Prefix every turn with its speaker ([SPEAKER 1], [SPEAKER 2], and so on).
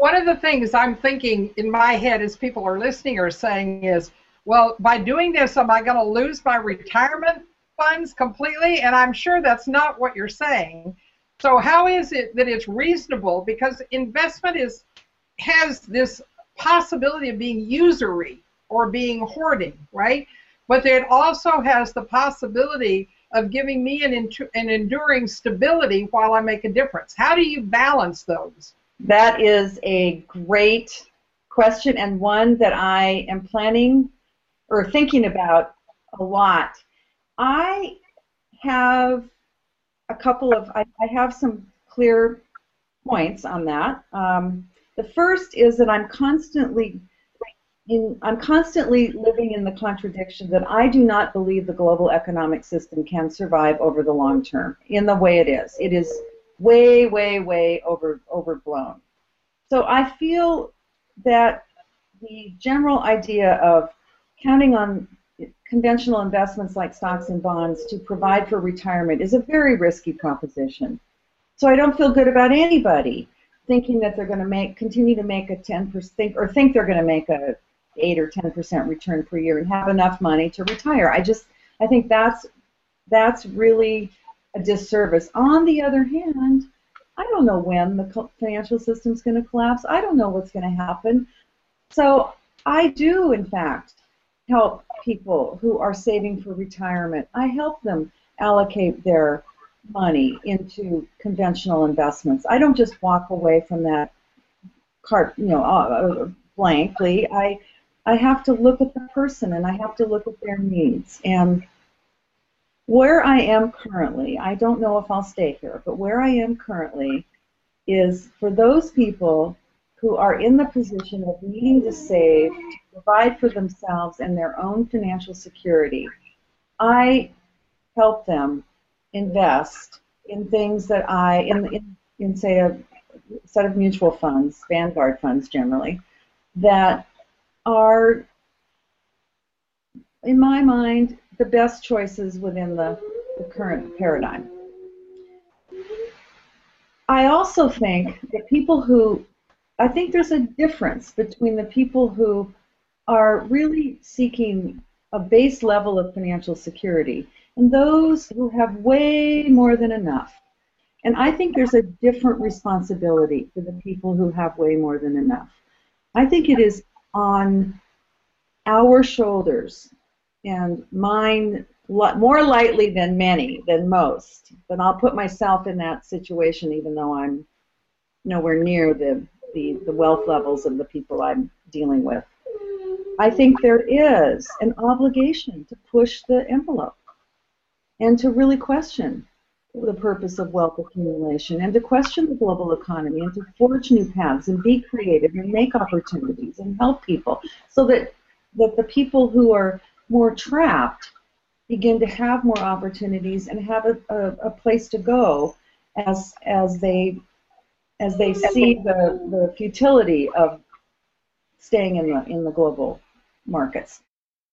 [SPEAKER 1] one of the things I'm thinking in my head as people are listening are saying is, well, by doing this, am I going to lose my retirement funds completely? And I'm sure that's not what you're saying. So how is it that it's reasonable? Because investment is has this possibility of being usury or being hoarding, right? But it also has the possibility of giving me an, an enduring stability while I make a difference. How do you balance those?
[SPEAKER 2] That is a great question and one that I am planning or thinking about a lot. I have a couple of, I, I have some clear points on that. Um, the first is that I'm constantly in, I'm constantly living in the contradiction that I do not believe the global economic system can survive over the long term in the way it is. It is way, way, way over overblown. So I feel that the general idea of counting on conventional investments like stocks and bonds to provide for retirement is a very risky proposition. So I don't feel good about anybody thinking that they're going to make continue to make a 10% or think they're going to make a 8 or 10% return per year and have enough money to retire. I just I think that's that's really a disservice. On the other hand, I don't know when the financial system's going to collapse. I don't know what's going to happen. So I do, in fact, help people who are saving for retirement. I help them allocate their money into conventional investments. I don't just walk away from that cart, you know, uh, blankly. I I have to look at the person and I have to look at their needs. And where I am currently, I don't know if I'll stay here, but where I am currently is for those people who are in the position of needing to save, to provide for themselves and their own financial security, I help them invest in things that I, in, in, in say a set of mutual funds, Vanguard funds generally, that are, in my mind, the best choices within the, the current paradigm. I also think that people who, I think there's a difference between the people who are really seeking a base level of financial security and those who have way more than enough. And I think there's a different responsibility for the people who have way more than enough. I think it is on our shoulders and mine more lightly than many, than most. But I'll put myself in that situation even though I'm nowhere near the, the, the wealth levels of the people I'm dealing with. I think there is an obligation to push the envelope and to really question the purpose of wealth accumulation and to question the global economy and to forge new paths and be creative and make opportunities and help people so that, that the people who are more trapped begin to have more opportunities and have a, a, a place to go as, as they as they see the, the futility of staying in the in the global markets.